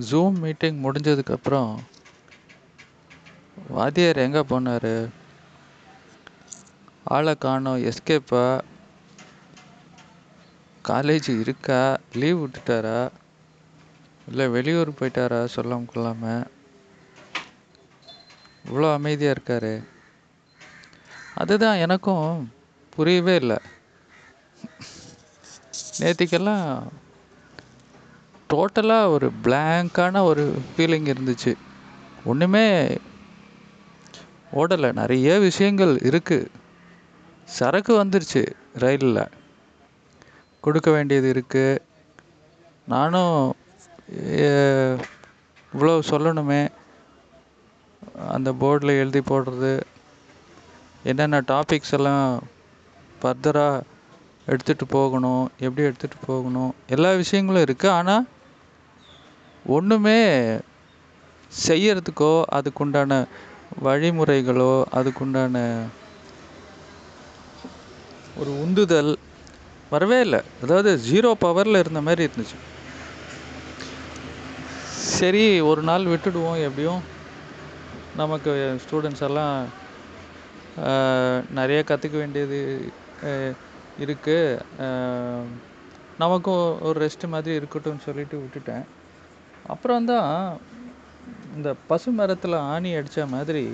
Zoom meeting முடிஞ்சதுக்கப்புறம் வாத்தியார் எங்கே போனார்? ஆளை காணோம் எஸ்கேப்பா காலேஜ் இருக்கா? லீவ் விட்டுட்டாரா? இல்லை வெளியூர் போயிட்டாரா? சொல்லாம கொள்ளாமல் இவ்வளோ அமைதியாக இருக்காரு. அதுதான் எனக்கும் புரியவே இல்லை. நேற்றுக்கெல்லாம் டோட்டலாக ஒரு பிளாங்கான ஒரு ஃபீலிங் இருந்துச்சு. ஒன்றுமே ஓடலை. நிறைய விஷயங்கள் இருக்குது சரக்கு வந்துருச்சு ரயிலில். கொடுக்க வேண்டியது இருக்குது நானும் இவ்வளோ சொல்லணுமே. அந்த போர்டில் எழுதி போடுறது. என்னென்ன டாபிக்ஸ் எல்லாம் ஃபர்தராக எடுத்துகிட்டு போகணும் எப்படி எடுத்துகிட்டு போகணும் எல்லா விஷயங்களும் இருக்குது ஆனால் ஒன்றுமே செய்யறதுக்கோ அதுக்குண்டான வழிமுறைகளோ அதுக்குண்டான ஒரு உந்துதல் வரவே இல்லை. அதாவது ஜீரோ பவரில் இருந்த மாதிரி இருந்துச்சு. சரி ஒரு நாள் விட்டுடுவோம் எப்படியும். நமக்கு ஸ்டூடெண்ட்ஸ் எல்லாம் நிறைய கற்றுக்க வேண்டியது இருக்குது நமக்கும் ஒரு ரெஸ்ட் மாதிரி இருக்கட்டும்னு சொல்லிட்டு விட்டுட்டேன். அப்புறம் தான் இந்த பசு மரத்தில் ஆணி அடித்த மாதிரி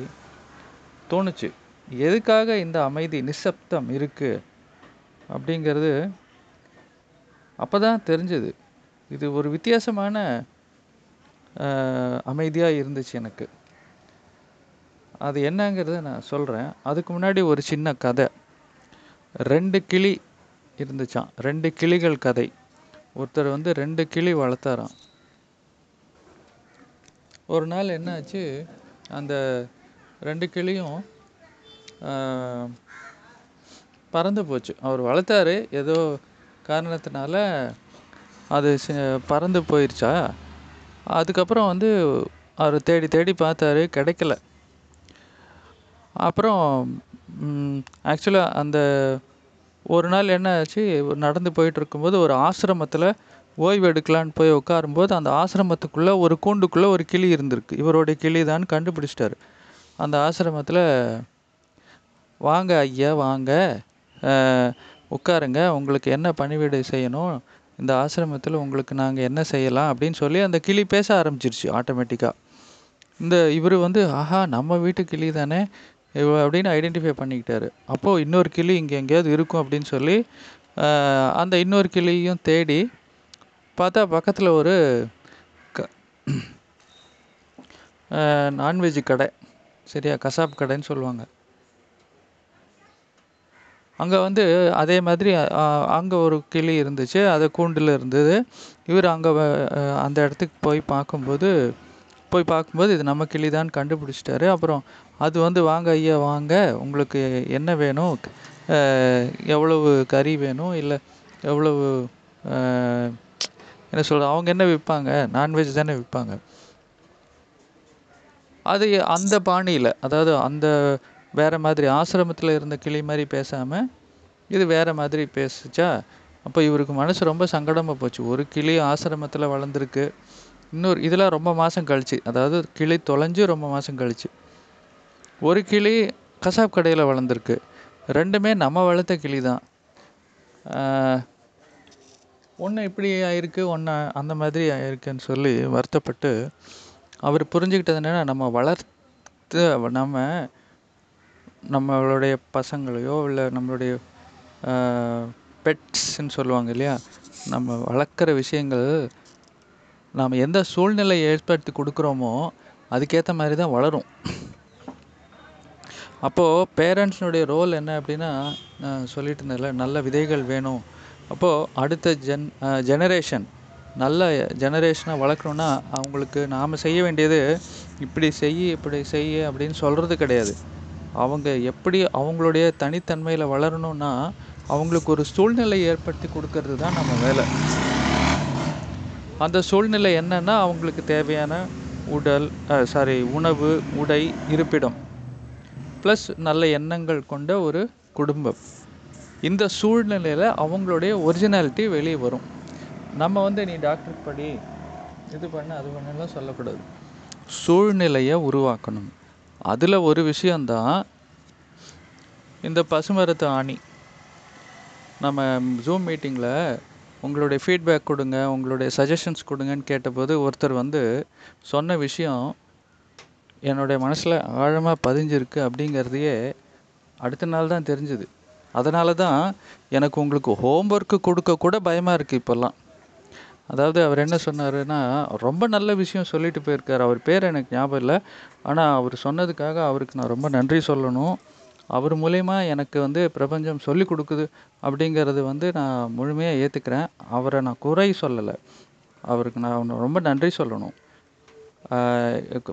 தோணுச்சு. எதுக்காக இந்த அமைதி நிசப்தம் இருக்குது அப்படிங்கிறது அப்போ தான் தெரிஞ்சது. இது ஒரு வித்தியாசமான அமைதியாக இருந்துச்சு எனக்கு. அது என்னங்கிறத நான் சொல்கிறேன் அதுக்கு முன்னாடி ஒரு சின்ன கதை. ரெண்டு கிளி இருந்துச்சான் ரெண்டு கிளிகள் கதை. ஒருத்தர் வந்து ரெண்டு கிளி வளர்த்தாராம். ஒரு நாள் என்னாச்சு? அந்த ரெண்டு கிளியும் பறந்து போச்சு. அவர் வளர்த்தாரு. ஏதோ காரணத்தினால அது பறந்து போயிருச்சா? அதுக்கப்புறம் வந்து அவர் தேடி தேடி பார்த்தாரு. கிடைக்கல. அப்புறம் ஆக்சுவலாக அந்த ஒரு நாள் என்ன ஆச்சு நடந்து போயிட்டு இருக்கும்போது ஒரு ஆசிரமத்தில் ஓய்வு எடுக்கலான்னு போய் உட்காரும்போது அந்த ஆசிரமத்துக்குள்ளே ஒரு கூண்டுக்குள்ளே ஒரு கிளி இருந்திருக்கு. இவருடைய கிளி தான் கண்டுபிடிச்சிட்டாரு. அந்த ஆசிரமத்தில் வாங்க ஐயா வாங்க. உட்காருங்க. உங்களுக்கு என்ன பணிவிடை செய்யணும்? இந்த ஆசிரமத்தில் உங்களுக்கு நாங்கள் என்ன செய்யலாம்? அப்படின்னு சொல்லி அந்த கிளி பேச ஆரம்பிச்சிருச்சு ஆட்டோமேட்டிக்காக இந்த இவர் வந்து ஆஹா நம்ம வீட்டு கிளி தானே? இவ அப்படின்னு ஐடென்டிஃபை பண்ணிக்கிட்டாரு. அப்போது இன்னொரு கிளி இங்கே எங்கேயாவது இருக்கும் அப்படின்னு சொல்லி அந்த இன்னொரு கிளியும் தேடி பார்த்தா பக்கத்தில் ஒரு க நான்வெஜ் கடை. சரியா? கசாப் கடைன்னு சொல்லுவாங்க. அங்கே வந்து அதே மாதிரி அங்கே ஒரு கிளி இருந்துச்சு. அது கூண்டில் இருந்தது. இவர் அங்கே அந்த இடத்துக்கு போய் பார்க்கும்போது போய் பார்க்கும்போது இது நம்ம கிளி தான் கண்டுபிடிச்சிட்டாரு. அப்புறம் அது வந்து வாங்க ஐயா வாங்க. உங்களுக்கு என்ன வேணும்? எவ்வளவு கறி வேணும்? இல்லை எவ்வளவு என்ன சொல்கிறது அவங்க என்ன விற்பாங்க நான்வெஜ் தானே விற்பாங்க அது அந்த பாணியில் அதாவது அந்த வேற மாதிரி ஆசிரமத்தில் இருந்த கிளி மாதிரி பேசாமல் இது வேறு மாதிரி பேசுச்சா? அப்போ இவருக்கு மனசு ரொம்ப சங்கடமாக போச்சு. ஒரு கிளி ஆசிரமத்தில் வளர்ந்துருக்கு. இன்னொரு இதெல்லாம் ரொம்ப மாதம் கழிச்சு. அதாவது கிளி தொலைஞ்சு ரொம்ப மாதம் கழிச்சு. ஒரு கிளி கசாப் கடையில் வளர்ந்துருக்கு. ரெண்டுமே நம்ம வளர்த்த கிளி தான் ஒன்று இப்படி ஆயிருக்கு ஒன்று அந்த மாதிரி ஆயிருக்குன்னு சொல்லி வருத்தப்பட்டு அவர் புரிஞ்சுக்கிட்டது என்னென்னா நம்ம வளர்த்து நம்ம நம்மளுடைய பசங்களையோ இல்லை நம்மளுடைய பெட்ஸ்ன்னு சொல்லுவாங்க இல்லையா நம்ம வளர்க்குற விஷயங்கள் நாம் எந்த சூழ்நிலையை ஏற்படுத்தி கொடுக்குறோமோ அதுக்கேற்ற மாதிரி தான் வளரும். அப்போது பேரண்ட்ஸினுடைய ரோல் என்ன அப்படின்னா நான் சொல்லிட்டு இருந்ததில்ல நல்ல விதைகள் வேணும் அப்போது அடுத்த ஜென் ஜெனரேஷன் நல்ல ஜெனரேஷனை வளர்க்கணுன்னா அவங்களுக்கு நாம் செய்ய வேண்டியது இப்படி செய் இப்படி செய் அப்படின்னு சொல்கிறது கிடையாது. அவங்க எப்படி அவங்களுடைய தனித்தன்மையில் வளரணும்னா அவங்களுக்கு ஒரு சூழ்நிலை ஏற்படுத்தி கொடுக்கறது தான் நம்ம வேலை. அந்த சூழ்நிலை என்னன்னா அவங்களுக்கு தேவையான உடல் சாரி உணவு உடை இருப்பிடம். ப்ளஸ் நல்ல எண்ணங்கள் கொண்ட ஒரு குடும்பம். இந்த சூழ்நிலையில் அவங்களுடைய ஒரிஜினாலிட்டி வெளியே வரும். நம்ம வந்து நீ டாக்டர் படி இது பண்ண அது பண்ணலாம் சொல்லக்கூடாது. சூழ்நிலையை உருவாக்கணும். அதில் ஒரு விஷயந்தான் இந்த பசுமரத்து ஆணி. நம்ம ஜூம் மீட்டிங்கில் உங்களுடைய ஃபீட்பேக் கொடுங்க உங்களுடைய சஜஷன்ஸ் கொடுங்கன்னு கேட்டபோது ஒருத்தர் வந்து சொன்ன விஷயம் என்னுடைய மனசில் ஆழமாக பதிஞ்சிருக்கு அப்படிங்கிறதையே அடுத்த நாள் தான் தெரிஞ்சுது. அதனால தான் எனக்கு உங்களுக்கு ஹோம்ஒர்க்கு கொடுக்க கூட பயமாக இருக்குது இப்போல்லாம். அதாவது அவர் என்ன சொன்னாருன்னா ரொம்ப நல்ல விஷயம் சொல்லிட்டு போயிருக்கார். அவர் பேர் எனக்கு ஞாபகம் இல்லை. ஆனால் அவர் சொன்னதுக்காக அவருக்கு நான் ரொம்ப நன்றி சொல்லணும். அவர் மூலயமா எனக்கு வந்து பிரபஞ்சம் சொல்லி கொடுக்குது அப்படிங்கிறது வந்து நான் முழுமையாக ஏற்றுக்கிறேன் அவரை நான் குறை சொல்லலை. அவருக்கு நான் ரொம்ப நன்றி சொல்லணும்.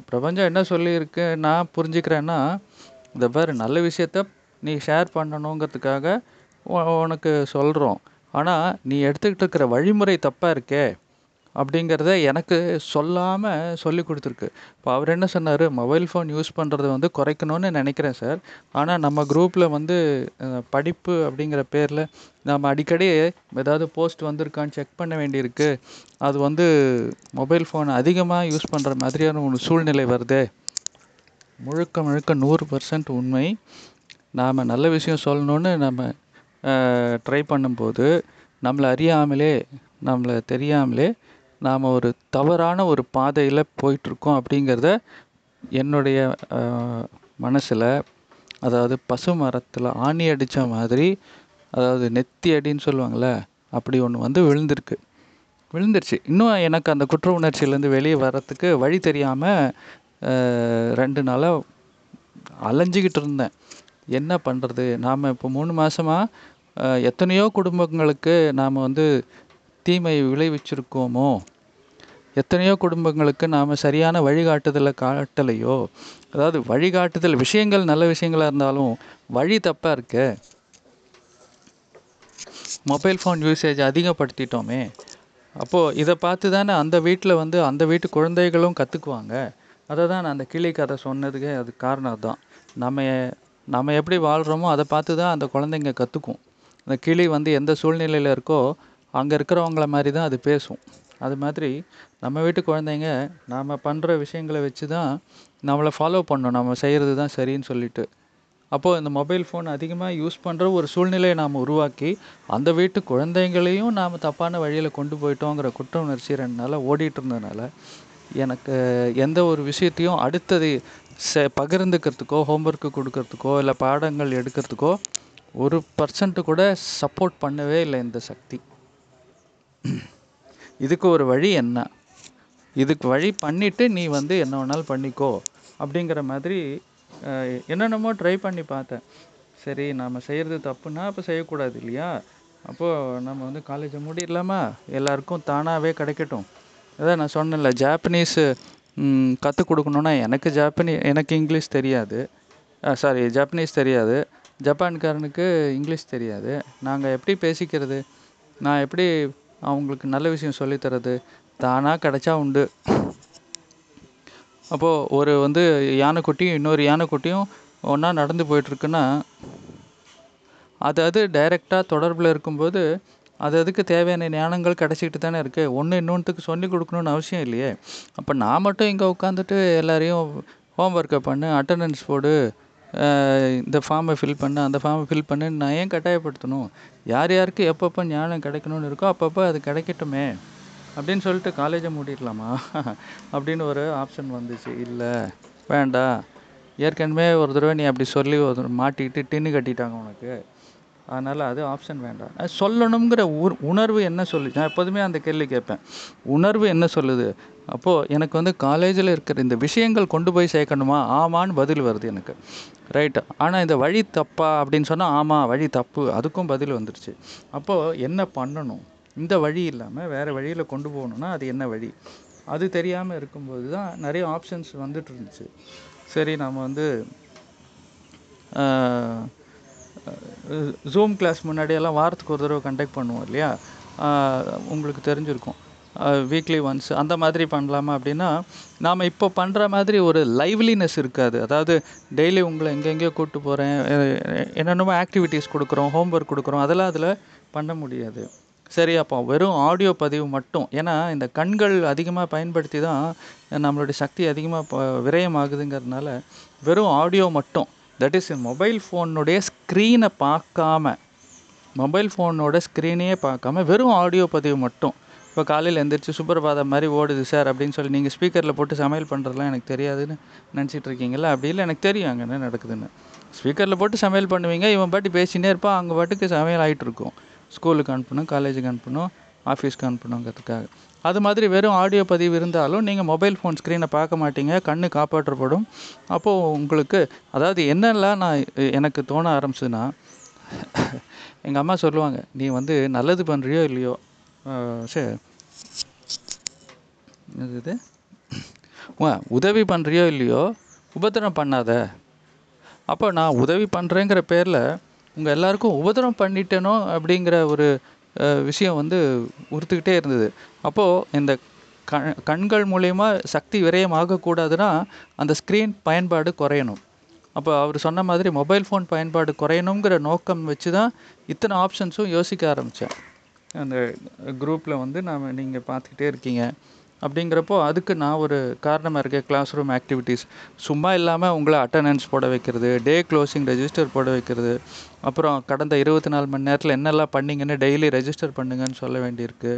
பிரபஞ்சம் என்ன சொல்லியிருக்கு நான் புரிஞ்சுக்கிறேன்னா இந்த பாரு நல்ல விஷயத்த நீ ஷேர் பண்ணணுங்கிறதுக்காக உனக்கு சொல்கிறோம் ஆனால் நீ எடுத்துக்கிட்டு இருக்கிற வழிமுறை தப்பாக இருக்கே அப்படிங்கிறத எனக்கு சொல்லாமல் சொல்லி கொடுத்துருக்கு. இப்போ அவர் என்ன சொன்னார்? மொபைல் ஃபோன் யூஸ் பண்ணுறத வந்து குறைக்கணும்னு நினைக்கிறேன் சார் ஆனால் நம்ம குரூப்பில் வந்து படிப்பு அப்படிங்கிற பேரில் நம்ம அடிக்கடி ஏதாவது போஸ்ட் வந்திருக்கான்னு செக் பண்ண வேண்டியிருக்கு. அது வந்து மொபைல் ஃபோன் அதிகமாக யூஸ் பண்ணுற மாதிரியான ஒரு சூழ்நிலை வருது. முழுக்க முழுக்க நூறு பர்சன்ட் உண்மை. நாம் நல்ல விஷயம் சொல்லணுன்னு நம்ம ட்ரை பண்ணும்போது நம்மளை அறியாமலே நம்மளை தெரியாமலே நாம் ஒரு தவறான ஒரு பாதையில் போயிட்டுருக்கோம் அப்படிங்கிறத என்னுடைய மனசில் அதாவது பசு மரத்தில் ஆணி அடித்த மாதிரி அதாவது நெத்தி அடின்னு சொல்லுவாங்கள்ல அப்படி ஒன்று வந்து விழுந்திருக்கு. விழுந்துருச்சு. இன்னும் எனக்கு அந்த குற்ற உணர்ச்சியிலேருந்து வெளியே வர்றதுக்கு வழி தெரியாமல் ரெண்டு நாளாக அலைஞ்சிக்கிட்டு இருந்தேன். என்ன பண்ணுறது நாம் இப்போ மூணு மாதமாக எத்தனையோ குடும்பங்களுக்கு நாம் வந்து தீமை விளைவிச்சிருக்கோமோ? எத்தனையோ குடும்பங்களுக்கு நாம் சரியான வழிகாட்டுதலை காட்டலையோ? அதாவது வழிகாட்டுதல் விஷயங்கள் நல்ல விஷயங்களாக இருந்தாலும் வழி தப்பாக இருக்கு? மொபைல் ஃபோன் யூசேஜ் அதிகப்படுத்திட்டோமே. அப்போது இதை பார்த்து தானே அந்த வீட்டில் வந்து அந்த வீட்டு குழந்தைகளும் கற்றுக்குவாங்க அதை தான் நான் அந்த கிளி கதை சொன்னதுக்கே அது காரணம் தான் நம்ம நம்ம எப்படி வாழ்கிறோமோ அதை பார்த்து தான் அந்த குழந்தைங்க கற்றுக்கும் அந்த கிளி வந்து எந்த சூழ்நிலையில் இருக்கோ அங்கே இருக்கிறவங்கள மாதிரி தான் அது பேசும். அது மாதிரி நம்ம வீட்டு குழந்தைங்க நாம் பண்ணுற விஷயங்களை வச்சு தான் நம்மளை ஃபாலோ பண்ணணும் நம்ம செய்கிறது தான் சரின்னு சொல்லிட்டு. அப்போது இந்த மொபைல் ஃபோன் அதிகமாக யூஸ் பண்ணுற ஒரு சூழ்நிலையை நாம் உருவாக்கி அந்த வீட்டு குழந்தைங்களையும் நாம் தப்பான வழியில் கொண்டு போயிட்டோங்கிற குற்ற உணர்ச்சி ரெண்டு நாளாக ஓடிட்டு இருந்ததுனால எனக்கு எந்த ஒரு விஷயத்தையும் அடுத்தது செ பகிர்ந்துக்கிறதுக்கோ ஹோம்ஒர்க்கு கொடுக்கறதுக்கோ இல்லை பாடங்கள் எடுக்கிறதுக்கோ ஒரு பர்சன்ட் கூட சப்போர்ட் பண்ணவே இல்லை இந்த சக்தி. இதுக்கு ஒரு வழி என்ன? இதுக்கு வழி பண்ணிவிட்டு நீ வந்து என்ன வேணாலும் பண்ணிக்கோ அப்படிங்கிற மாதிரி என்னென்னமோ ட்ரை பண்ணி பார்த்தேன். சரி நாம் செய்கிறது தப்புன்னா அப்போ செய்யக்கூடாது இல்லையா? அப்போது நம்ம வந்து காலேஜை மூடிடலாமா? எல்லாருக்கும் தானாகவே கிடைக்கட்டும். அதான் நான் சொன்னேன்ல ஜாப்பனீஸு கற்றுக் கொடுக்கணுன்னா எனக்கு ஜாப்பனீ எனக்கு இங்கிலீஷ் தெரியாது. சாரி ஜாப்பனீஸ் தெரியாது. ஜப்பான்காரனுக்கு இங்கிலீஷ் தெரியாது. நாங்கள் எப்படி பேசிக்கிறது? நான் எப்படி அவங்களுக்கு நல்ல விஷயம் சொல்லித் தர்றது தானாக கிடச்சா உண்டு. அப்போது ஒரு வந்து யானைக்குட்டியும் இன்னொரு யானைக்குட்டியும் ஒன்றா நடந்து போயிட்டுருக்குன்னா அது அது டைரெக்டாக தொடர்பில் இருக்கும்போது அது அதுக்கு தேவையான ஞானங்கள் கிடச்சிக்கிட்டு தானே இருக்குது ஒன்று இன்னொன்றுக்கு சொல்லி கொடுக்கணுன்னு அவசியம் இல்லையே. அப்போ நான் மட்டும் இங்கே உட்காந்துட்டு எல்லாரையும் ஹோம்ஒர்க்கை பண்ணு அட்டண்டன்ஸ் போடு இந்த ஃபார்மை ஃபில் பண்ணு அந்த ஃபார்மை ஃபில் பண்ணு நான் ஏன் கட்டாயப்படுத்தணும்? யார் யாருக்கு எப்பப்போ ஞானம் கிடைக்கணும்னு இருக்கோ அப்பப்போ அது கிடைக்கட்டுமே. அப்படின்னு சொல்லிட்டு காலேஜை மூடிடலாமா? அப்படின்னு ஒரு ஆப்ஷன் வந்துச்சு. இல்லை வேண்டாம். ஏற்கனவே ஒரு தடவை நீ அப்படி சொல்லி ஒரு மாட்டிக்கிட்டு டின்னு கட்டிட்டாங்க உனக்கு. அதனால் அது ஆப்ஷன் வேண்டாம். சொல்லணுங்கிற உணர்வு என்ன சொல்லி நான் எப்போதுமே அந்த கேள்வி கேட்பேன். உணர்வு என்ன சொல்லுது? அப்போது எனக்கு வந்து காலேஜில் இருக்கிற இந்த விஷயங்கள் கொண்டு போய் சேர்க்கணுமா? ஆமான்னு பதில் வருது எனக்கு. ரைட்டு ஆனால் இந்த வழி தப்பா அப்படின்னு சொன்னால் ஆமாம் வழி தப்பு. அதுக்கும் பதில் வந்துடுச்சு அப்போது என்ன பண்ணணும்? இந்த வழி இல்லாமல் வேறு வழியில் கொண்டு போகணுன்னா அது என்ன வழி? அது தெரியாமல் இருக்கும்போது தான் நிறைய ஆப்ஷன்ஸ் வந்துட்டு இருந்துச்சு. சரி நம்ம வந்து ஜூம் கிளாஸ் முன்னாடியெல்லாம் வாரத்துக்கு ஒரு தடவை கண்டக்ட் பண்ணுவோம் இல்லையா? உங்களுக்கு தெரிஞ்சிருக்கும். வீக்லி ஒன்ஸ் அந்த மாதிரி பண்ணலாமா அப்படின்னா நாம் இப்போ பண்ணுற மாதிரி ஒரு லைவ்லினஸ் இருக்காது. அதாவது டெய்லி உங்களை எங்கெங்கேயோ கூப்பிட்டு போகிறேன் என்னென்னமோ ஆக்டிவிட்டீஸ் கொடுக்குறோம் ஹோம்ஒர்க் கொடுக்குறோம் அதெல்லாம் அதில் பண்ண முடியாது. சரி அப்போ வெறும் ஆடியோ பதிவு மட்டும். ஏன்னா இந்த கண்கள் அதிகமாக பயன்படுத்தி தான் நம்மளுடைய சக்தி அதிகமாக விரயமாகுதுங்கிறதுனால வெறும் ஆடியோ மட்டும். தட் இஸ் மொபைல் ஃபோனுடைய ஸ்க்ரீனை பார்க்காம மொபைல் ஃபோனோட ஸ்க்ரீனையே பார்க்காம வெறும் ஆடியோ பதிவு மட்டும். இப்போ காலையில் எந்திரிச்சு சுப்பிரபாதம் மாதிரி ஓடுது சார் அப்படின்னு சொல்லி நீங்கள் ஸ்பீக்கரில் போட்டு சமையல் பண்ணுறதுலாம் எனக்கு தெரியாதுன்னு நினச்சிட்டு இருக்கீங்களா அப்படி இல்லை எனக்கு தெரியும் அங்கே என்ன நடக்குதுன்னு. ஸ்பீக்கரில் போட்டு சமையல் பண்ணுவீங்க இவன் பாட்டு பேசினே இருப்பான் அங்கே பாட்டுக்கு சமையல் ஆகிட்டு இருக்கும். ஸ்கூலுக்கு அனுப்பணும் காலேஜுக்கு அனுப்பணும் ஆஃபீஸ்க்கு அனுப்பணுங்கிறதுக்காக. அது மாதிரி வெறும் ஆடியோ பதிவு இருந்தாலும் நீங்கள் மொபைல் ஃபோன் ஸ்க்ரீனை பார்க்க மாட்டீங்க கண்ணு காப்பாற்றப்படும். அப்போது உங்களுக்கு அதாவது என்னெல்லாம் நான் எனக்கு தோண ஆரம்பிச்சதுன்னா எங்கள் அம்மா சொல்லுவாங்க நீ வந்து நல்லது பண்ணுறியோ இல்லையோ? சரி இது? உதவி பண்ணுறியோ இல்லையோ உபத்திரம் பண்ணாத. அப்போ நான் உதவி பண்ணுறேங்கிற பேரில் உங்கள் எல்லாருக்கும் உபத்திரம் பண்ணிட்டேனோ அப்படிங்கிற ஒரு விஷயம் வந்து உறுத்துக்கிட்டே இருந்தது. அப்போது இந்த க கண்கள் மூலயமா சக்தி விரயம் ஆகக்கூடாதுன்னா அந்த ஸ்க்ரீன் பயன்பாடு குறையணும். அப்போ அவர் சொன்ன மாதிரி மொபைல் ஃபோன் பயன்பாடு குறையணுங்கிற நோக்கம் வச்சு தான் இத்தனை ஆப்ஷன்ஸும் யோசிக்க ஆரம்பித்தேன் அந்த குரூப்பில் வந்து நாம் நீங்கள் பார்த்துக்கிட்டே இருக்கீங்க. அப்படிங்கிறப்போ அதுக்கு நான் ஒரு காரணமாக இருக்கேன். கிளாஸ் ரூம் ஆக்டிவிட்டீஸ் சும்மா இல்லாமல் உங்களை அட்டண்டன்ஸ் போட வைக்கிறது டே க்ளோசிங் ரெஜிஸ்டர் போட வைக்கிறது அப்புறம் கடந்த இருபத்தி நாலு மணி நேரத்தில் என்னெல்லாம் பண்ணீங்கன்னு டெய்லி ரெஜிஸ்டர் பண்ணுங்கன்னு சொல்ல வேண்டியிருக்கு.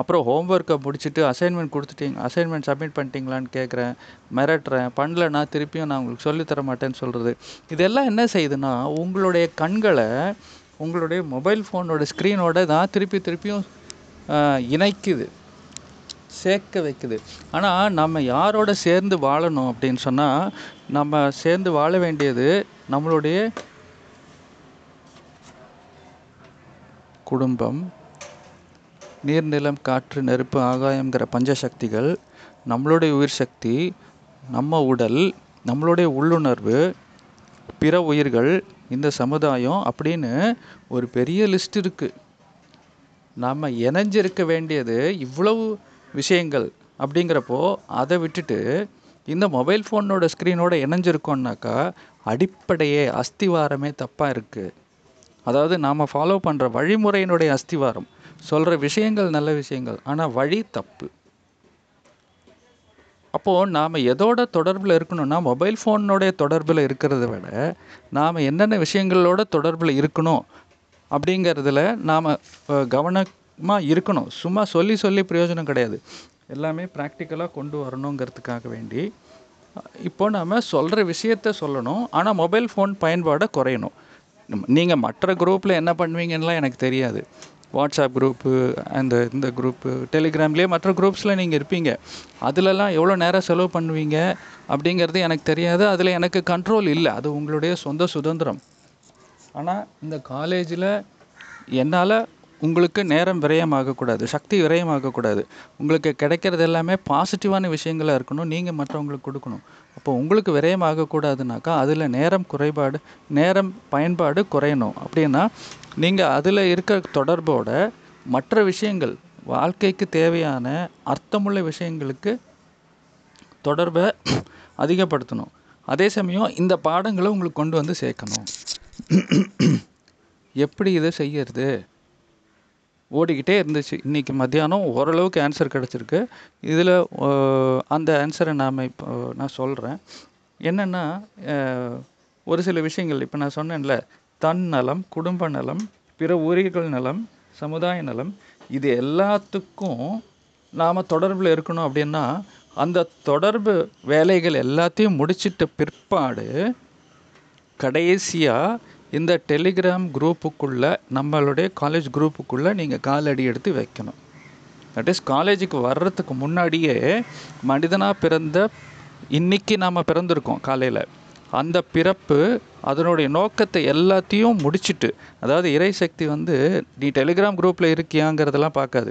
அப்புறம் ஹோம்ஒர்க்கை முடிச்சுட்டு அசைன்மெண்ட் கொடுத்துட்டீங்க அசைன்மெண்ட் சப்மிட் பண்ணிட்டீங்களான்னு கேட்குறேன் மிரட்டுறேன் பண்ணலன்னா திருப்பியும் நான் உங்களுக்கு சொல்லித் தர மாட்டேன்னு சொல்கிறது இதெல்லாம் என்ன செய்யுதுன்னா உங்களுடைய கண்களை உங்களுடைய மொபைல் ஃபோனோட ஸ்க்ரீனோட தான் திருப்பி திருப்பியும் இணைக்குது. சேர்க்க வைக்குது. ஆனால் நம்ம யாரோட சேர்ந்து வாழணும் அப்படின்னு சொன்னால் நம்ம சேர்ந்து வாழ வேண்டியது நம்மளுடைய குடும்பம் நீர் நிலம் காற்று நெருப்பு ஆகாயம்ங்கிற பஞ்சசக்திகள் நம்மளுடைய உயிர் சக்தி நம்ம உடல் நம்மளுடைய உள்ளுணர்வு பிற உயிர்கள் இந்த சமுதாயம் அப்படின்னு ஒரு பெரிய லிஸ்ட் இருக்குது நாம் இணைஞ்சிருக்க வேண்டியது இவ்வளவு விஷயங்கள் அப்படிங்கிறப்போ அதை விட்டுட்டு இந்த மொபைல் ஃபோனோட ஸ்க்ரீனோட இணைஞ்சிருக்கோம்னாக்கா அடிப்படையே அஸ்திவாரமே தப்பாக இருக்குது அதாவது நாம் ஃபாலோ பண்ணுற வழிமுறையினுடைய அஸ்திவாரம். சொல்கிற விஷயங்கள் நல்ல விஷயங்கள் ஆனால் வழி தப்பு. அப்போது நாம் எதோட தொடர்பில் இருக்கணும்னா மொபைல் ஃபோனோடைய தொடர்பில் இருக்கிறத விட நாம் என்னென்ன விஷயங்களோட தொடர்பில் இருக்கணும் அப்படிங்கிறதுல நாம் சும்மா இருக்கணும். சும்மா சொல்லி சொல்லி பிரயோஜனம் கிடையாது. எல்லாமே ப்ராக்டிக்கலாக கொண்டு வரணுங்கிறதுக்காக வேண்டி இப்போ நாம் சொல்கிற விஷயத்த சொல்லணும். ஆனால் மொபைல் ஃபோன் பயன்பாடை குறையணும். நீங்கள் மற்ற குரூப்பில் என்ன பண்ணுவீங்கன்னெலாம் எனக்கு தெரியாது. வாட்ஸ்அப் குரூப்பு அந்த இந்த குரூப்பு டெலிகிராம்லேயே மற்ற குரூப்ஸில் நீங்கள் இருப்பீங்க. அதிலலாம் எவ்வளோ நேரம் செலவு பண்ணுவீங்க அப்படிங்கிறது எனக்கு தெரியாது. அதில் எனக்கு கண்ட்ரோல் இல்லை. அது உங்களுடைய சொந்த சுதந்திரம். ஆனால் இந்த காலேஜில் என்னால் உங்களுக்கு நேரம் விரயமாகக்கூடாது சக்தி விரயமாகக்கூடாது. உங்களுக்கு கிடைக்கிறது எல்லாமே பாசிட்டிவான விஷயங்களாக இருக்கணும் நீங்கள் மற்றவங்களுக்கு கொடுக்கணும். அப்போ உங்களுக்கு விரயமாகக்கூடாதுனாக்கா அதில் நேரம் குறைபாடு நேரம் பயன்பாடு குறையணும். அப்படின்னா நீங்கள் அதில் இருக்கிற தொடர்போட மற்ற விஷயங்கள் வாழ்க்கைக்கு தேவையான அர்த்தமுள்ள விஷயங்களுக்கு தொடர்பை அதிகப்படுத்தணும். அதே சமயம் இந்த பாடங்களை உங்களுக்கு கொண்டு வந்து சேர்க்கணும். எப்படி இதை செய்யறது? ஓடிக்கிட்டே இருந்துச்சு. இன்றைக்கி மத்தியானம் ஓரளவுக்கு ஆன்சர் கிடச்சிருக்கு. இதில் அந்த ஆன்சரை நாம் இப்போ நான் சொல்கிறேன் என்னென்னா ஒரு சில விஷயங்கள் இப்போ நான் சொன்னேன்ல தன் நலம் குடும்ப நலம் பிற ஊரிகள் நலம் சமுதாய நலம் இது எல்லாத்துக்கும் நாம் தொடர்பில் இருக்கணும் அப்படின்னா அந்த தொடர்பு வேலைகள் எல்லாத்தையும் முடிச்சிட்ட பிற்பாடு கடைசியாக இந்த டெலிகிராம் குரூப்புக்குள்ளே நம்மளுடைய காலேஜ் குரூப்புக்குள்ளே நீங்கள் காலடி எடுத்து வைக்கணும். தட் இஸ் காலேஜுக்கு வர்றதுக்கு முன்னாடியே மனிதனாக பிறந்த இன்னைக்கு நாம் பிறந்திருக்கோம் காலையில். அந்த பிறப்பு அதனுடைய நோக்கத்தை எல்லாத்தையும் முடிச்சிட்டு அதாவது இறை சக்தி வந்து நீ டெலிகிராம் குரூப்பில் இருக்கியாங்கிறதெல்லாம் பார்க்காது.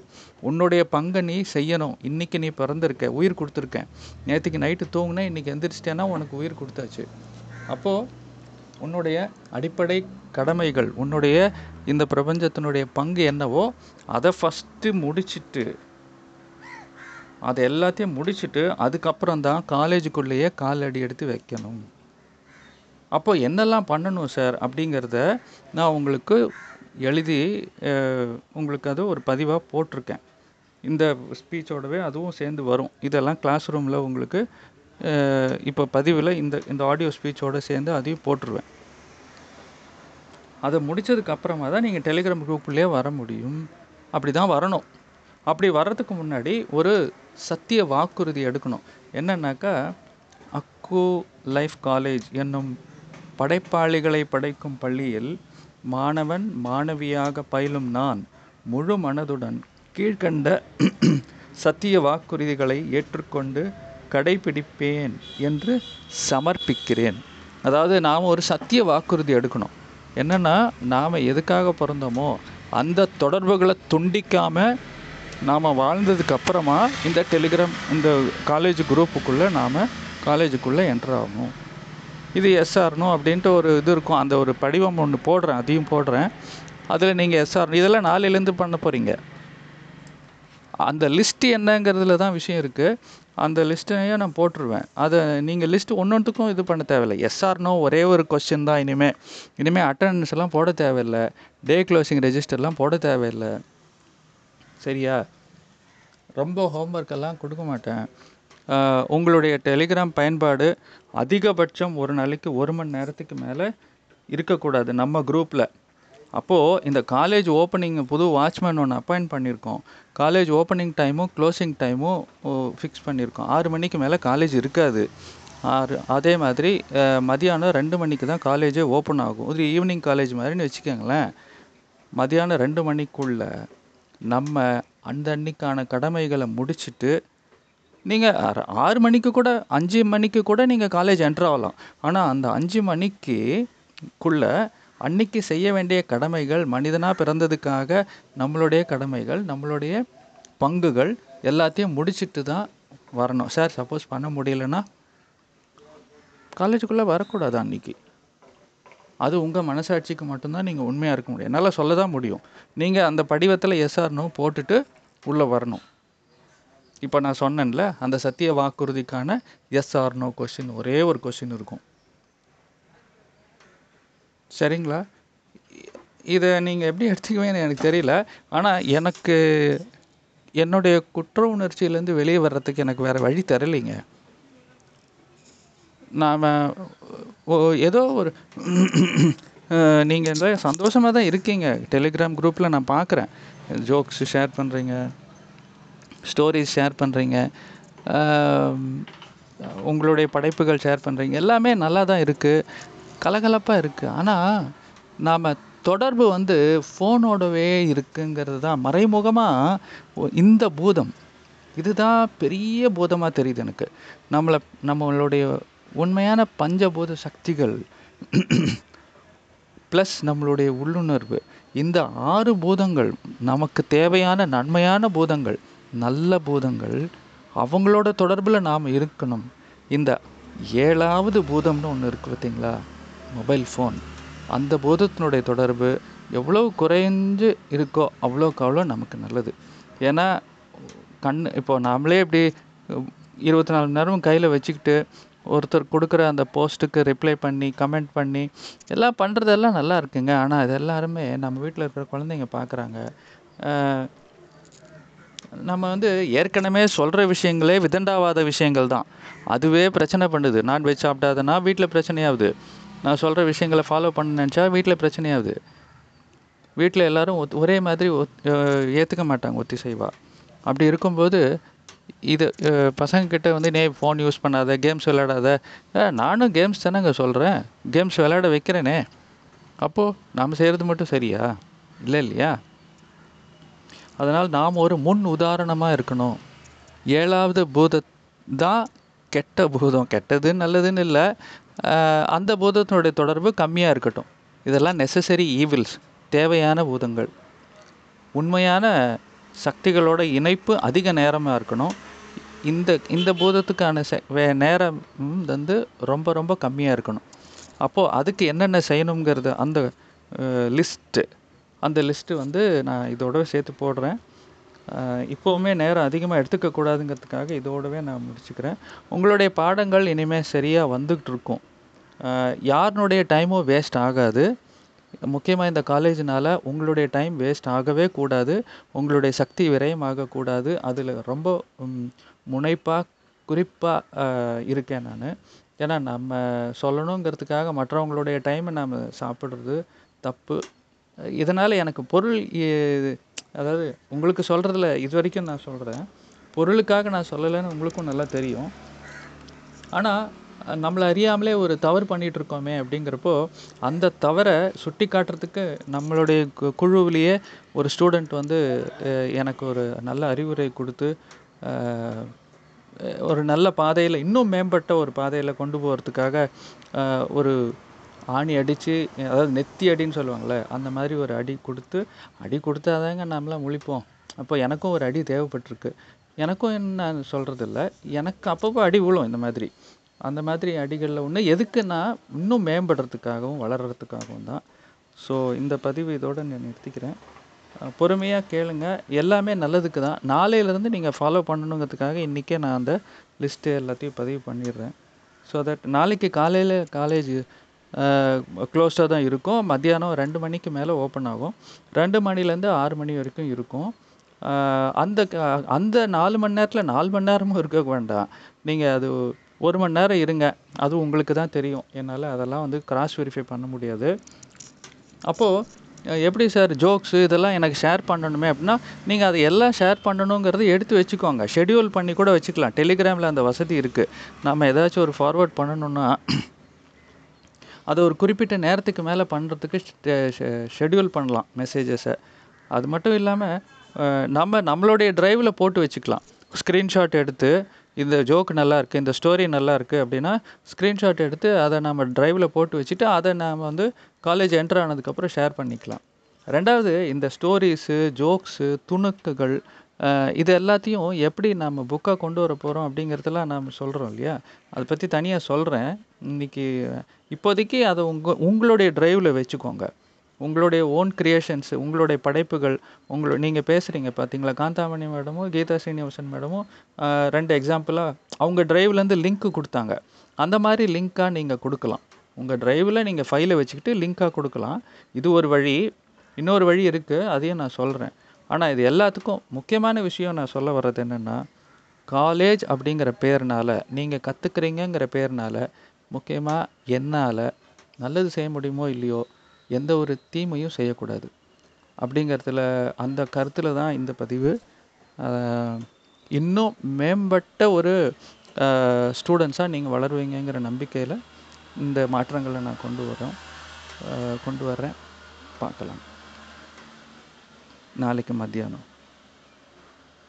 உன்னுடைய பங்கை நீ செய்யணும். இன்றைக்கி நீ பிறந்திருக்க உயிர் கொடுத்துருக்கேன் நேற்றுக்கு நைட்டு தூங்கினா இன்றைக்கி எந்திரிச்சிட்டேன்னா உனக்கு உயிர் கொடுத்தாச்சு. அப்போது உன்னுடைய அடிப்படை கடமைகள் உன்னுடைய இந்த பிரபஞ்சத்தினுடைய பங்கு என்னவோ அதை ஃபஸ்ட்டு முடிச்சுட்டு அதை எல்லாத்தையும் முடிச்சுட்டு அதுக்கப்புறம் தான் காலேஜுக்குள்ளேயே காலடி எடுத்து வைக்கணும். அப்போ என்னெல்லாம் பண்ணணும் சார் அப்படிங்கிறத நான் உங்களுக்கு எழுதி உங்களுக்கு அது ஒரு பதிவாக போட்டிருக்கேன். இந்த ஸ்பீச்சோடவே அதுவும் சேர்ந்து வரும். இதெல்லாம் கிளாஸ் ரூமில் உங்களுக்கு இப்போ பதிவில் இந்த இந்த ஆடியோ ஸ்பீச்சோடு சேர்ந்து அதையும் போட்டுருவேன். அதை முடித்ததுக்கு அப்புறமா தான் நீங்கள் டெலிகிராம் குரூப்லேயே வர முடியும். அப்படி தான் வரணும். அப்படி வர்றதுக்கு முன்னாடி ஒரு சத்திய வாக்குறுதி எடுக்கணும். என்னன்னாக்கா அக்கு லைஃப் காலேஜ் என்னும் படைப்பாளிகளை படைக்கும் பள்ளியில் மாணவன் மாணவியாக பயிலும் நான் முழு மனதுடன் கீழ்க்கண்ட சத்திய வாக்குறுதிகளை ஏற்றுக்கொண்டு கடைபிடிப்பேன் என்று சமர்ப்பிக்கிறேன். அதாவது நாம் ஒரு சத்திய வாக்குறுதி எடுக்கணும். என்னென்னா நாம் எதுக்காக பிறந்தோமோ அந்த தொடர்புகளை துண்டிக்காமல் நாம் வாழ்ந்ததுக்கு அப்புறமா இந்த டெலிகிராம் இந்த காலேஜ் குரூப்புக்குள்ளே நாம் காலேஜுக்குள்ளே என்டர் ஆகணும். இது எஸ்ஆர்னோ அப்படின்ட்டு ஒரு இது இருக்கும். அந்த ஒரு படிவம் ஒன்று போடுறேன் அதையும் போடுறேன். அதில் நீங்கள் எஸ்ஆர் இதெல்லாம் நாளையிலேருந்து பண்ண போகிறீங்க அந்த லிஸ்ட்டு என்னங்கிறதுல தான் விஷயம் இருக்குது அந்த லிஸ்ட்டையும் நான் போட்டுருவேன். அதை நீங்கள் லிஸ்ட்டு ஒன்றுத்துக்கும் இது பண்ண தேவையில்லை. எஸ்ஆர்னோ ஒரே ஒரு கொஸ்டின் தான் இனிமேல் இனிமேல் அட்டண்டன்ஸ் எல்லாம் போட தேவையில்லை. டே க்ளோசிங் ரெஜிஸ்டர்லாம் போட தேவையில்லை. சரியா? ரொம்ப ஹோம்ஒர்க் எல்லாம் கொடுக்க மாட்டேன். உங்களுடைய டெலிகிராம் பயன்பாடு அதிகபட்சம் ஒரு நாளைக்கு ஒரு மணி நேரத்துக்கு மேலே இருக்கக்கூடாது. நம்ம குரூப்பில் அப்போது இந்த காலேஜ் ஓப்பனிங் புது வாட்ச்மேன் ஒன்று அப்பாயிண்ட் பண்ணியிருக்கோம். காலேஜ் ஓப்பனிங் டைமும் க்ளோசிங் டைமும் ஃபிக்ஸ் பண்ணியிருக்கோம். ஆறு மணிக்கு மேலே காலேஜ் இருக்காது. ஆறு அதே மாதிரி மதியானம் ரெண்டு மணிக்கு தான் காலேஜே ஓப்பன் ஆகும். ஒரு ஈவினிங் காலேஜ் மாதிரின்னு வச்சுக்கோங்களேன். மதியானம் ரெண்டு மணிக்குள்ள நம்ம அந்த அன்னைக்கான கடமைகளை முடிச்சுட்டு நீங்கள் ஆறு மணிக்கு கூட அஞ்சு மணிக்கு கூட நீங்கள் காலேஜ் என்ட்ராகலாம் ஆகலாம். ஆனால் அந்த அஞ்சு மணிக்குள்ள அன்னைக்கு செய்ய வேண்டிய கடமைகள் மனிதனாக பிறந்ததுக்காக நம்மளுடைய கடமைகள் நம்மளுடைய பங்குகள் எல்லாத்தையும் முடிச்சிட்டு தான் வரணும். சார் சப்போஸ் பண்ண முடியலன்னா காலேஜுக்குள்ளே வரக்கூடாது அன்னைக்கு? அது உங்கள் மனசாட்சிக்கு மட்டும்தான் நீங்கள் உண்மையாக இருக்க முடியும். என்னால் சொல்ல தான் முடியும். நீங்கள் அந்த படிவத்தில் எஸ்ஆர்னோ போட்டுட்டு உள்ளே வரணும். இப்போ நான் சொன்னேன்ல அந்த சத்திய வாக்குறுதிக்கான எஸ்ஆர்னோ கொஷின் கொஸ்டின் ஒரே ஒரு கொஷின் இருக்கும். சரிங்களா? இதை நீங்கள் எப்படி எடுத்துக்குவீங்கன்னு எனக்கு தெரியல. ஆனால் எனக்கு என்னுடைய குற்ற உணர்ச்சியிலேருந்து வெளியே வர்றதுக்கு எனக்கு வேறு வழி தரலைங்க நாம் ஏதோ ஒரு நீங்கள் இந்த சந்தோஷமாக தான் இருக்கீங்க. டெலிகிராம் குரூப்பில் நான் பார்க்குறேன் ஜோக்ஸ் ஷேர் பண்ணுறீங்க ஸ்டோரிஸ் ஷேர் பண்ணுறீங்க உங்களுடைய படைப்புகள் ஷேர் பண்ணுறீங்க எல்லாமே நல்லா தான் இருக்குது கலகலப்பாக இருக்குது ஆனால் நாம் தொடர்பு வந்து ஃபோனோடவே இருக்குங்கிறது தான். மறைமுகமாக இந்த பூதம். இதுதான் பெரிய பூதமாக தெரியுது எனக்கு. நம்மளை நம்மளுடைய உண்மையான பஞ்சபூத சக்திகள் ப்ளஸ் நம்மளுடைய உள்ளுணர்வு. இந்த ஆறு பூதங்கள் நமக்கு தேவையான நன்மையான பூதங்கள் நல்ல பூதங்கள் அவங்களோட தொடர்பில் நாம் இருக்கணும். இந்த ஏழாவது பூதம்னு ஒன்று இருக்குது பார்த்தீங்களா? Mobile phone. அந்த போதத்தினுடைய தொடர்பு எவ்வளவு குறைஞ்சு இருக்கோ அவ்வளோக்கு அவ்வளோ நமக்கு நல்லது. ஏன்னா கண் இப்போ நாமளே இப்படி இருபத்தி நாலு மணி நேரமும் கையில் வச்சுக்கிட்டு ஒருத்தர் கொடுக்குற அந்த போஸ்ட்டுக்கு ரிப்ளை பண்ணி கமெண்ட் பண்ணி எல்லாம் பண்ணுறதெல்லாம் நல்லா இருக்குங்க. ஆனால் அது எல்லாருமே நம்ம வீட்டில் இருக்கிற குழந்தைங்க பார்க்குறாங்க நம்ம வந்து ஏற்கனவே சொல்கிற விஷயங்களே விதண்டாவாத விஷயங்கள் தான். அதுவே பிரச்சனை பண்ணுது. நான்வெஜ் சாப்பிடாதனா வீட்டில் பிரச்சனையாகுது நான் சொல்கிற விஷயங்களை ஃபாலோ பண்ண நினச்சா வீட்டில் பிரச்சனையாகுது வீட்டில் எல்லாரும் ஒத் ஒரே மாதிரி ஒத் ஏற்றுக்க மாட்டாங்க ஒத்திசைவாக அப்படி இருக்கும்போது இது பசங்கக்கிட்ட வந்து நே ஃபோன் யூஸ் பண்ணாத கேம்ஸ் விளையாடாத. நானும் கேம்ஸ் தானேங்க சொல்கிறேன் கேம்ஸ் விளையாட வைக்கிறேனே. அப்போது நாம் செய்கிறது மட்டும் சரியா? இல்லை இல்லையா? அதனால் நாம் ஒரு முன் உதாரணமாக இருக்கணும். ஏழாவது பூத தான் கெட்ட பூதம். கெட்டது நல்லதுன்னு இல்லை. அந்த பூதத்தினுடைய தொடர்பு கம்மியாக இருக்கட்டும். இதெல்லாம் நெசசரி ஈவில்ஸ் தேவையான பூதங்கள். உண்மையான சக்திகளோட இணைப்பு அதிக நேரமாக இருக்கணும். இந்த இந்த பூதத்துக்கான செ வே நேரம் வந்து ரொம்ப ரொம்ப கம்மியாக இருக்கணும். அப்போது அதுக்கு என்னென்ன செய்யணுங்கிறது அந்த லிஸ்ட்டு அந்த லிஸ்ட்டு வந்து நான் இதோட சேர்த்து போடுறேன். இப்போவுமே நேரம் அதிகமாக எடுத்துக்கக்கூடாதுங்கிறதுக்காக இதோடவே நான் முடிச்சுக்கிறேன். உங்களுடைய பாடங்கள் இனிமேல் சரியாக வந்துகிட்டு இருக்கும். யாருனுடைய டைமும் வேஸ்ட் ஆகாது. முக்கியமாக இந்த காலேஜினால் உங்களுடைய டைம் வேஸ்ட் ஆகவே கூடாது. உங்களுடைய சக்தி விரயம் ஆகக்கூடாது அதில் ரொம்ப முனைப்பாக குறிப்பாக இருக்கேன் நான். ஏன்னா நம்ம சொல்லணுங்கிறதுக்காக மற்றவங்களுடைய டைமை நாம் சாப்பிட்றது தப்பு. இதனால் எனக்கு பொருள் அதாவது உங்களுக்கு சொல்கிறதுல இது வரைக்கும் நான் சொல்கிறேன் பொருளுக்காக நான் சொல்லலைன்னு உங்களுக்கும் நல்லா தெரியும். ஆனால் நம்மளை அறியாமலே ஒரு தவறு பண்ணிகிட்ருக்கோமே இருக்கோமே அப்படிங்கிறப்போ அந்த தவறை சுட்டி காட்டுறதுக்கு நம்மளுடைய கு- குழுவிலேயே ஒரு ஸ்டூடெண்ட் வந்து எனக்கு ஒரு நல்ல அறிவுரை கொடுத்து ஒரு நல்ல பாதையில் இன்னும் மேம்பட்ட ஒரு பாதையில் கொண்டு போகிறதுக்காக ஒரு ஆணி அடித்து அதாவது நெத்தி அடின்னு சொல்லுவாங்கள்ல அந்த மாதிரி ஒரு அடி கொடுத்து அடி கொடுத்தாதாங்க நம்மளாம் முழிப்போம். அப்போ எனக்கும் ஒரு அடி தேவைப்பட்டிருக்கு. எனக்கும் என்ன சொல்கிறது இல்லை எனக்கு அப்பப்போ அடி விழும் இந்த மாதிரி. அந்த மாதிரி அடிகளில் ஒன்று எதுக்குன்னா இன்னும் மேம்படுறதுக்காகவும் வளர்கிறதுக்காகவும் தான். ஸோ இந்த பதிவு இதோடு நான் நிறுத்திக்கிறேன். பொறுமையாக கேளுங்க. எல்லாமே நல்லதுக்கு தான். நாளையிலேருந்து நீங்கள் ஃபாலோ பண்ணணுங்கிறதுக்காக இன்றைக்கே நான் அந்த லிஸ்ட்டு எல்லாத்தையும் பதிவு பண்ணிடுறேன். ஸோ தட் நாளைக்கு காலையில் காலேஜ் க்ளோஸ்டாக தான் இருக்கும். மத்தியானம் ரெண்டு மணிக்கு மேலே ஓப்பன் ஆகும். ரெண்டு மணிலேருந்து ஆறு மணி வரைக்கும் இருக்கும். அந்த க- அந்த நாலு மணி நேரத்தில் நாலு மணி நேரமும் இருக்க வேண்டாம். நீங்கள் அது ஒரு மணி நேரம் இருங்க. அது உங்களுக்கு தான் தெரியும். என்னால் அதெல்லாம் வந்து கிராஸ் வெரிஃபை பண்ண முடியாது. அப்போது எப்படி சார் ஜோக்ஸு இதெல்லாம் எனக்கு ஷேர் பண்ணணுமே அப்படின்னா நீங்கள் அதை எல்லாம் ஷேர் பண்ணணுங்கிறத எடுத்து வச்சுக்கோங்க. ஷெடியூல் பண்ணி கூட வச்சுக்கலாம். டெலிகிராமில் அந்த வசதி இருக்குது நம்ம ஏதாச்சும் ஒரு ஃபார்வர்ட் பண்ணணுன்னா அது ஒரு குறிப்பிட்ட நேரத்துக்கு மேலே பண்ணுறதுக்கு ஷெட்யூல் பண்ணலாம் மெசேஜஸை அது மட்டும் இல்லாமல் நம்ம நம்மளுடைய டிரைவில் போட்டு வச்சுக்கலாம். ஸ்க்ரீன்ஷாட் எடுத்து இந்த ஜோக் நல்லா இருக்குது இந்த ஸ்டோரி நல்லா இருக்குது அப்படின்னா ஸ்க்ரீன்ஷாட் எடுத்து அதை நம்ம டிரைவில் போட்டு வச்சுட்டு அதை நாம் வந்து காலேஜ் என்டர் ஆனதுக்கப்புறம் ஷேர் பண்ணிக்கலாம். ரெண்டாவது இந்த ஸ்டோரிஸு ஜோக்ஸு துணுக்குகள் இது எல்லாத்தையும் எப்படி நம்ம புக்காக கொண்டு வர போகிறோம் அப்படிங்கிறதெல்லாம் நாம் சொல்கிறோம் இல்லையா? அதை பற்றி தனியாக சொல்கிறேன் இன்னைக்கு இப்போதைக்கு அதை உங்கள் உங்களுடைய ட்ரைவில் வச்சுக்கோங்க. உங்களுடைய ஓன் கிரியேஷன்ஸ் உங்களுடைய படைப்புகள் உங்களோ நீங்கள் பேசுகிறீங்க பார்த்தீங்களா காந்தாமணி மேடமும் கீதா சீனிவாசன் மேடமும் ரெண்டு எக்ஸாம்பிளாக அவங்க ட்ரைவ்லேருந்து லிங்க் கொடுத்தாங்க. அந்த மாதிரி லிங்க்காக நீங்கள் கொடுக்கலாம். உங்கள் ட்ரைவில் நீங்கள் ஃபைலை வச்சுக்கிட்டு லிங்க்காக கொடுக்கலாம். இது ஒரு வழி. இன்னொரு வழி இருக்குது அதையும் நான் சொல்கிறேன் ஆனால் இது எல்லாத்துக்கும் முக்கியமான விஷயம் நான் சொல்ல வர்றது என்னென்னா காலேஜ் அப்படிங்கிற பேர்னால் நீங்கள் கற்றுக்குறீங்கங்கிற பேர்னால முக்கியமாக என்னால் நல்லது செய்ய முடியுமோ இல்லையோ எந்த ஒரு தீமையும் செய்யக்கூடாது. அப்படிங்கிறதுல அந்த கருத்தில் தான் இந்த பதிவு. இன்னும் மேம்பட்ட ஒரு ஸ்டூடெண்ட்ஸாக நீங்கள் வளருவீங்கங்கிற நம்பிக்கையில் இந்த மாற்றங்களை நான் கொண்டு வரோம் கொண்டு வர்றேன். பார்க்கலாம். நாளைக்கு மத்தியானம்